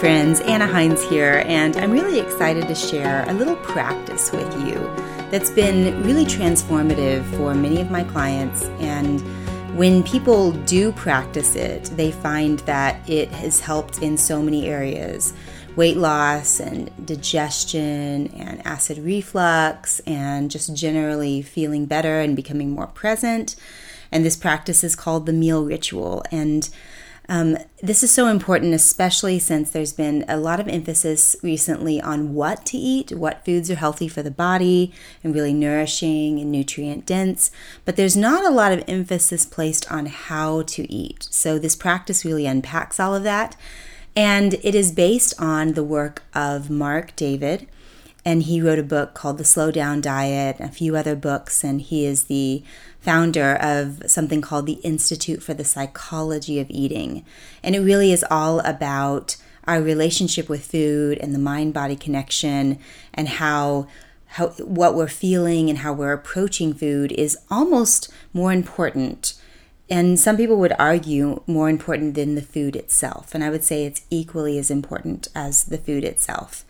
friends, Anna Hines here, and I'm really excited to share a little practice with you that's been really transformative for many of my clients. And when people do practice it, they find that it has helped in so many areas weight loss and digestion and acid reflux and just generally feeling better and becoming more present. And this practice is called the meal ritual. And um, this is so important, especially since there's been a lot of emphasis recently on what to eat, what foods are healthy for the body and really nourishing and nutrient dense. But there's not a lot of emphasis placed on how to eat. So this practice really unpacks all of that. And it is based on the work of Marc David. And he wrote a book called The Slow Down Diet, a few other books, and he is the founder of something called the Institute for the Psychology of Eating. And it really is all about our relationship with food and the mind body connection and how how what we're feeling and how we're approaching food is almost more important. And some people would argue more important than the food itself. And i would say it's equally as important as the food itself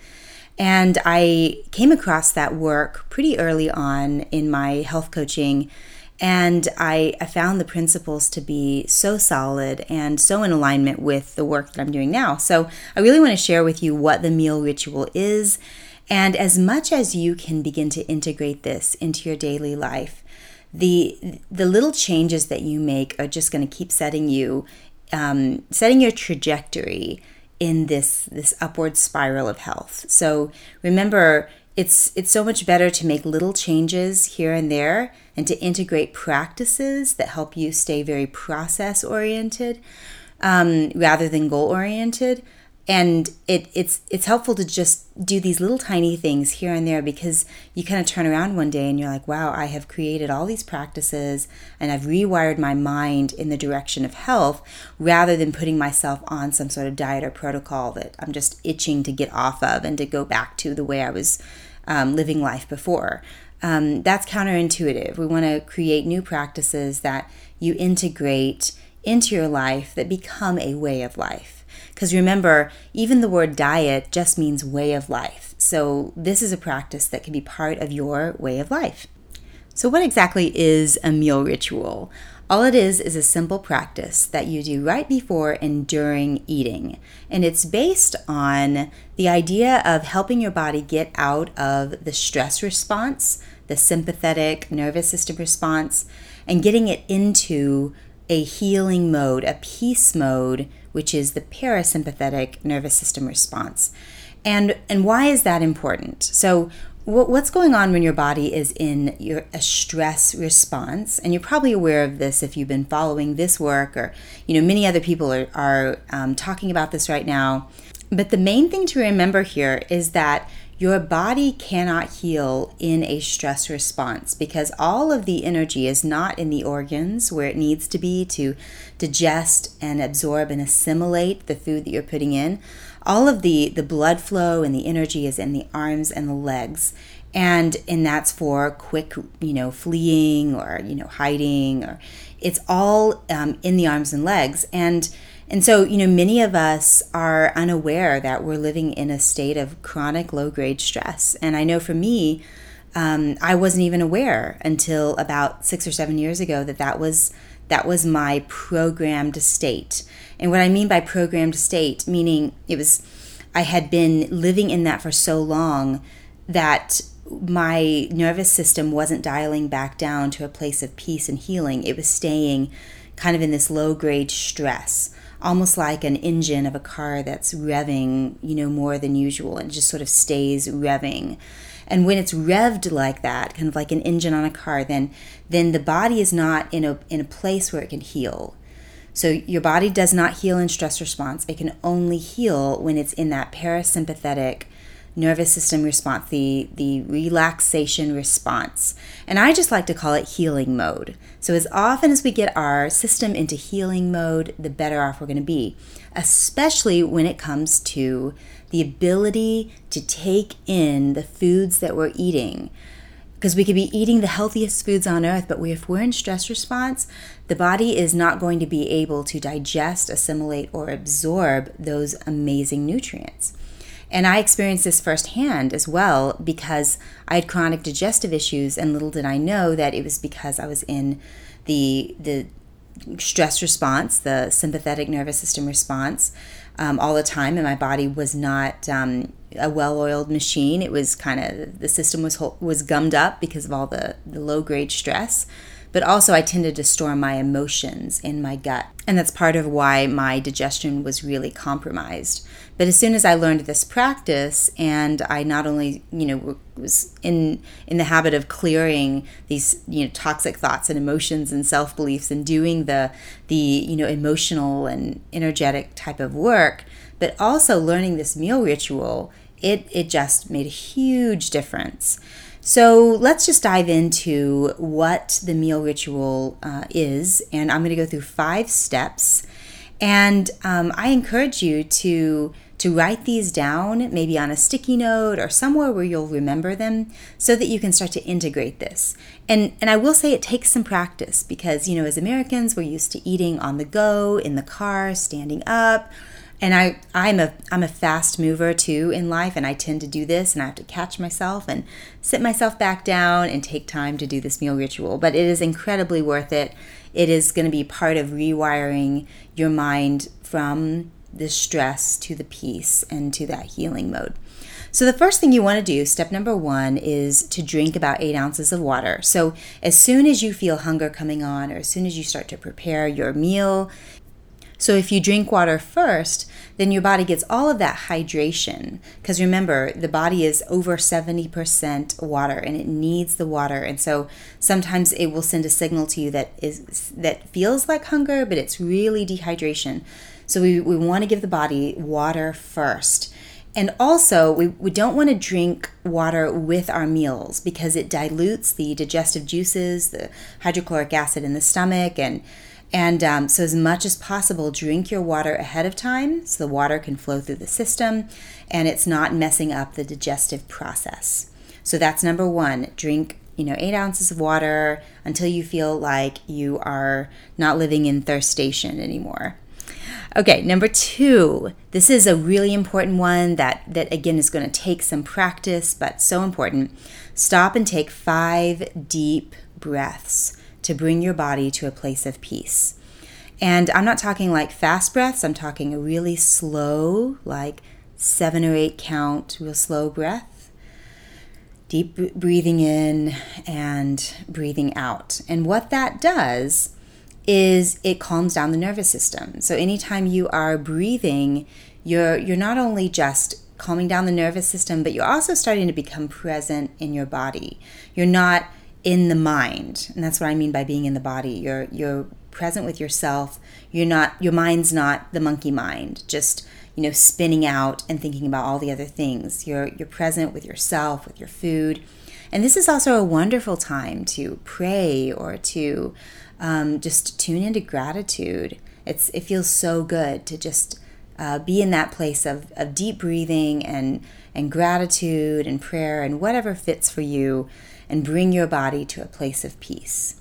and i came across that work pretty early on in my health coaching and I, I found the principles to be so solid and so in alignment with the work that I'm doing now. So I really want to share with you what the meal ritual is. And as much as you can begin to integrate this into your daily life, the the little changes that you make are just going to keep setting you um, setting your trajectory in this this upward spiral of health. So remember, it's it's so much better to make little changes here and there and to integrate practices that help you stay very process oriented um, rather than goal oriented and it, it's it's helpful to just do these little tiny things here and there because you kind of turn around one day and you're like wow i have created all these practices and i've rewired my mind in the direction of health rather than putting myself on some sort of diet or protocol that i'm just itching to get off of and to go back to the way i was um, living life before. Um, that's counterintuitive. We want to create new practices that you integrate into your life that become a way of life because remember, even the word diet just means way of life. So this is a practice that can be part of your way of life. So, what exactly is a meal ritual? All it is is a simple practice that you do right before and during eating. And it's based on the idea of helping your body get out of the stress response, the sympathetic nervous system response, and getting it into a healing mode, a peace mode which is the parasympathetic nervous system response. And, and why is that important? So, what's going on when your body is in your a stress response and you're probably aware of this if you've been following this work or you know many other people are, are um, talking about this right now but the main thing to remember here is that your body cannot heal in a stress response because all of the energy is not in the organs where it needs to be to digest and absorb and assimilate the food that you're putting in. All of the, the blood flow and the energy is in the arms and the legs. And and that's for quick, you know, fleeing or you know hiding, or it's all um, in the arms and legs. And and so, you know, many of us are unaware that we're living in a state of chronic low grade stress. And I know for me, um, I wasn't even aware until about six or seven years ago that that was that was my programmed state. And what I mean by programmed state, meaning it was I had been living in that for so long that my nervous system wasn't dialing back down to a place of peace and healing. It was staying kind of in this low grade stress almost like an engine of a car that's revving, you know, more than usual and just sort of stays revving. And when it's revved like that, kind of like an engine on a car, then then the body is not in a in a place where it can heal. So your body does not heal in stress response. It can only heal when it's in that parasympathetic nervous system response, the, the relaxation response. And I just like to call it healing mode. So, as often as we get our system into healing mode, the better off we're going to be, especially when it comes to the ability to take in the foods that we're eating. because we could be eating the healthiest foods on earth, but if we're in stress response, the body is not going to be able to digest, assimilate, or absorb those amazing nutrients. And I experienced this firsthand as well because I had chronic digestive issues, and little did I know that it was because I was in the the stress response, the sympathetic nervous system response, um, all the time, and my body was not um, a well-oiled machine. It was kind of the system was was gummed up because of all the the low grade stress. But also, I tended to store my emotions in my gut, and that's part of why my digestion was really compromised. But as soon as I learned this practice, and I not only, you know, was in in the habit of clearing these, you know, toxic thoughts and emotions and self beliefs, and doing the the you know emotional and energetic type of work, but also learning this meal ritual, it it just made a huge difference. So let's just dive into what the meal ritual uh, is, and I'm going to go through five steps. And um, I encourage you to to write these down, maybe on a sticky note or somewhere where you'll remember them so that you can start to integrate this. And and I will say it takes some practice because, you know, as Americans, we're used to eating on the go, in the car, standing up. And I I'm a I'm a fast mover too in life and I tend to do this and I have to catch myself and sit myself back down and take time to do this meal ritual, but it is incredibly worth it. It is going to be part of rewiring your mind from the stress to the peace and to that healing mode. So, the first thing you want to do, step number one, is to drink about eight ounces of water. So, as soon as you feel hunger coming on, or as soon as you start to prepare your meal, so if you drink water first, then your body gets all of that hydration. Because remember, the body is over 70% water and it needs the water. And so sometimes it will send a signal to you that is that feels like hunger, but it's really dehydration. So we, we want to give the body water first. And also, we, we don't want to drink water with our meals because it dilutes the digestive juices, the hydrochloric acid in the stomach, and and um, so as much as possible, drink your water ahead of time so the water can flow through the system, and it's not messing up the digestive process. So that's number one. Drink you know eight ounces of water until you feel like you are not living in thirst station anymore. Okay, number two. This is a really important one that that again is going to take some practice, but so important. Stop and take five deep breaths to bring your body to a place of peace. And I'm not talking like fast breaths. I'm talking a really slow, like seven or eight count, real slow breath. Deep breathing in and breathing out. And what that does is it calms down the nervous system. So anytime you are breathing, you're you're not only just calming down the nervous system, but you're also starting to become present in your body. You're not in the mind. And that's what I mean by being in the body. You're you're present with yourself. You're not your mind's not the monkey mind, just you know, spinning out and thinking about all the other things. You're you're present with yourself, with your food. And this is also a wonderful time to pray or to um, just tune into gratitude. It's it feels so good to just uh, be in that place of, of deep breathing and and gratitude and prayer and whatever fits for you, and bring your body to a place of peace.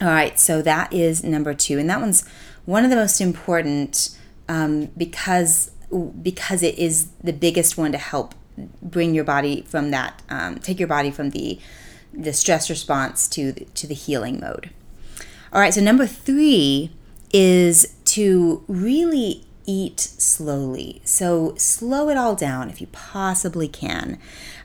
All right, so that is number two, and that one's one of the most important um, because because it is the biggest one to help bring your body from that um, take your body from the the stress response to the, to the healing mode. All right, so number three is to really eat slowly. So slow it all down if you possibly can.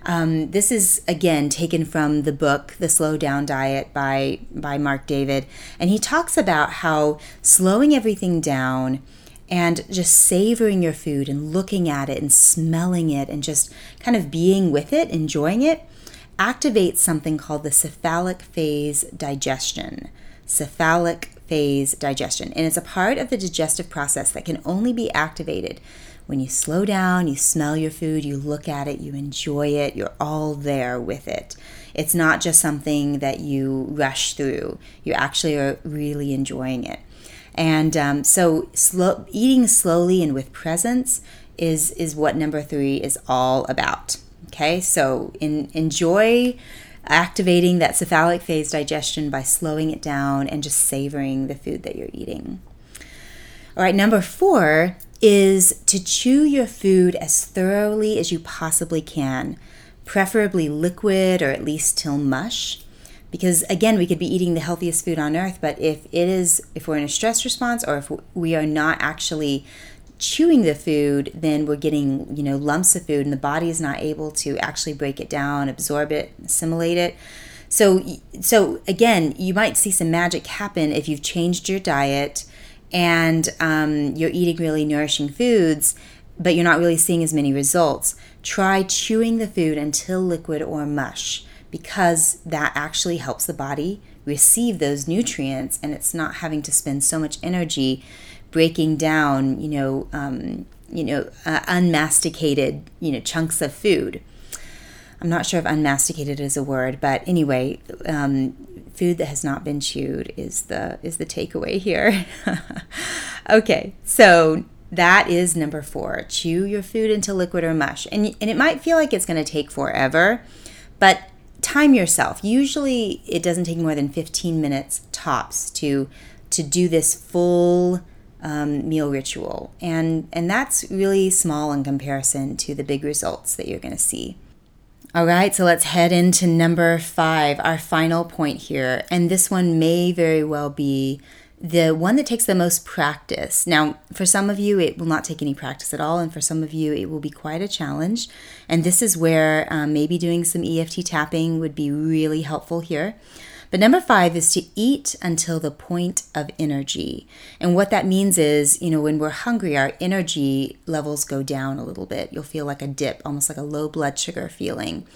Um, this is again taken from the book The Slow Down Diet by by Marc David, and he talks about how slowing everything down and just savoring your food and looking at it and smelling it and just kind of being with it, enjoying it, activates something called the cephalic phase digestion cephalic phase digestion. And it's a part of the digestive process that can only be activated when you slow down, you smell your food, you look at it, you enjoy it, you're all there with it. It's not just something that you rush through, you actually are really enjoying it. And um, so, slow, eating slowly and with presence is is what number three is all about. Okay, so in, enjoy activating that cephalic phase digestion by slowing it down and just savoring the food that you're eating. All right, number four is to chew your food as thoroughly as you possibly can, preferably liquid or at least till mush. Because again, we could be eating the healthiest food on earth, but if it is, if we're in a stress response or if we are not actually chewing the food, then we're getting, you know, lumps of food and the body is not able to actually break it down, absorb it, assimilate it. So so again, you might see some magic happen if you've changed your diet and um, you're eating really nourishing foods, but you're not really seeing as many results. Try chewing the food until liquid or mush because that actually helps the body receive those nutrients and it's not having to spend so much energy breaking down, you know, um, you know, uh, unmasticated, you know, chunks of food. I'm not sure if unmasticated is a word, but anyway, um, food that has not been chewed is the is the takeaway here. okay, so that is number four. Chew your food into liquid or mush, and and it might feel like it's going to take forever, but time yourself. Usually, it doesn't take more than 15 minutes tops to to do this full um, meal ritual. And, and that's really small in comparison to the big results that you're going to see. All right, so let's head into number five, our final point here. And this one may very well be the one that takes the most practice. Now, for some of you, it will not take any practice at all, and for some of you, it will be quite a challenge. And this is where um, maybe doing some EFT tapping would be really helpful here. But number five is to eat until the point of energy. And what that means is, you know, when we're hungry, our energy levels go down a little bit. You'll feel like a dip, almost like a low blood sugar feeling.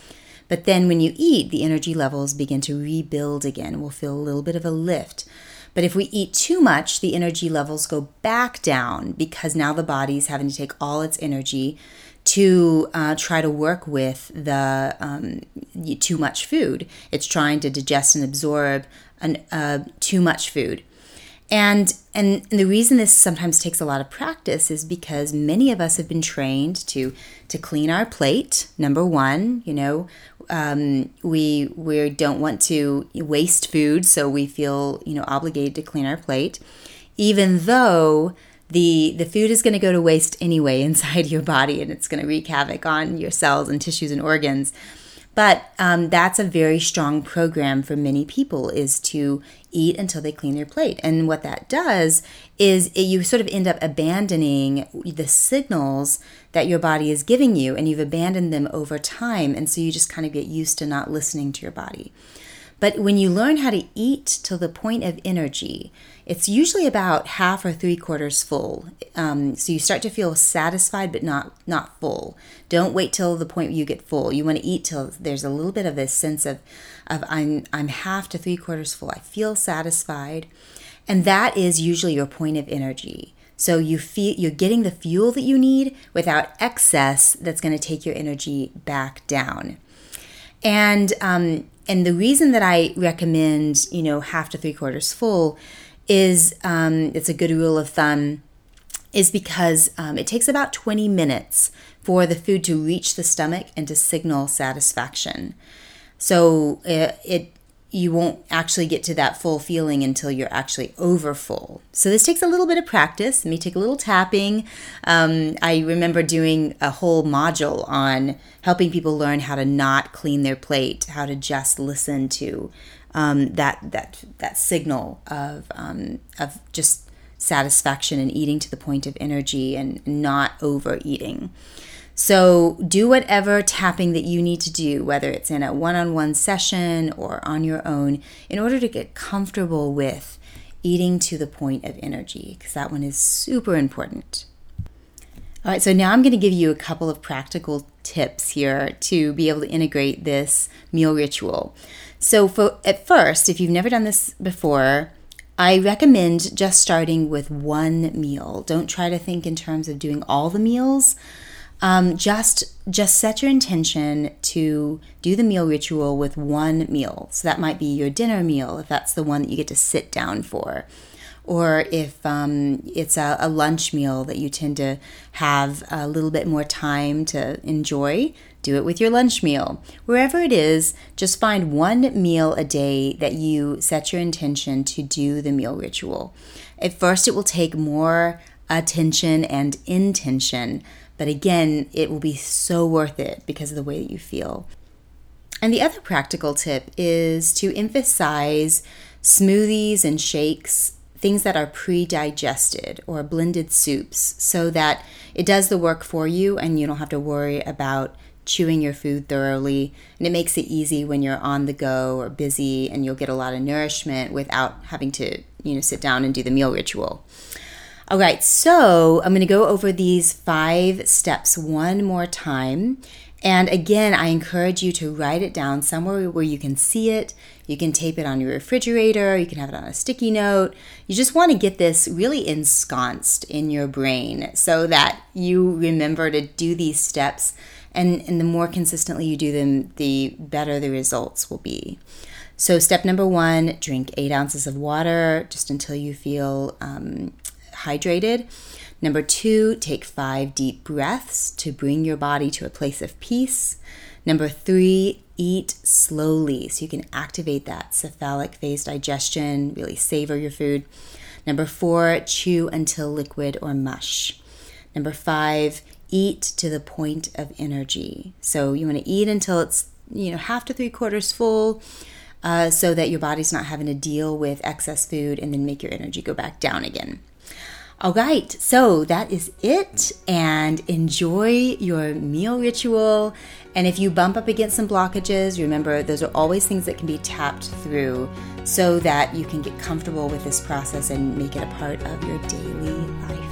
But then when you eat, the energy levels begin to rebuild again. We'll feel a little bit of a lift. But if we eat too much, the energy levels go back down because now the body's having to take all its energy to uh, try to work with the um, too much food. It's trying to digest and absorb an, uh, too much food. And, and the reason this sometimes takes a lot of practice is because many of us have been trained to to clean our plate. Number one, you know, um, we we don't want to waste food, so we feel you know obligated to clean our plate, even though the the food is going to go to waste anyway inside your body and it's going to wreak havoc on your cells and tissues and organs. But um, that's a very strong program for many people is to eat until they clean their plate. And what that does is it, you sort of end up abandoning the signals that your body is giving you and you've abandoned them over time and so you just kind of get used to not listening to your body but when you learn how to eat to the point of energy it's usually about half or three quarters full. Um, so you start to feel satisfied, but not not full. Don't wait till the point where you get full. You want to eat till there's a little bit of this sense of of I'm I'm half to three quarters full. I feel satisfied, and that is usually your point of energy. So you feel you're getting the fuel that you need without excess that's going to take your energy back down. And um, and the reason that I recommend you know half to three quarters full is um, it's a good rule of thumb is because um, it takes about 20 minutes for the food to reach the stomach and to signal satisfaction. So it, uh, it you won't actually get to that full feeling until you're actually over full. So this takes a little bit of practice. It may take a little tapping. Um, I remember doing a whole module on helping people learn how to not clean their plate, how to just listen to um, that that that signal of um, of just satisfaction and eating to the point of energy and not overeating. So do whatever tapping that you need to do, whether it's in a one-on-one session or on your own, in order to get comfortable with eating to the point of energy, because that one is super important. All right, so now I'm going to give you a couple of practical tips here to be able to integrate this meal ritual. So, for at first, if you've never done this before, I recommend just starting with one meal. Don't try to think in terms of doing all the meals. Um, just just set your intention to do the meal ritual with one meal. So that might be your dinner meal if that's the one that you get to sit down for, or if um, it's a, a lunch meal that you tend to have a little bit more time to enjoy Do it with your lunch meal. Wherever it is, just find one meal a day that you set your intention to do the meal ritual. At first, it will take more attention and intention, but again, it will be so worth it because of the way that you feel. And the other practical tip is to emphasize smoothies and shakes, things that are pre digested or blended soups, so that it does the work for you and you don't have to worry about chewing your food thoroughly. And it makes it easy when you're on the go or busy and you'll get a lot of nourishment without having to, you know, sit down and do the meal ritual. All right, so I'm going to go over these five steps one more time. And again, I encourage you to write it down somewhere where you can see it. You can tape it on your refrigerator, you can have it on a sticky note. You just want to get this really ensconced in your brain so that you remember to do these steps. And, and the more consistently you do them, the better the results will be. So, step number one drink eight ounces of water just until you feel um, hydrated. Number two, take five deep breaths to bring your body to a place of peace. Number three, eat slowly so you can activate that cephalic phase digestion, really savor your food. Number four, chew until liquid or mush. Number five, eat to the point of energy. So you want to eat until it's you know half to three quarters full, uh, so that your body's not having to deal with excess food and then make your energy go back down again. All right, so that is it. And enjoy your meal ritual. And if you bump up against some blockages, remember those are always things that can be tapped through so that you can get comfortable with this process and make it a part of your daily life.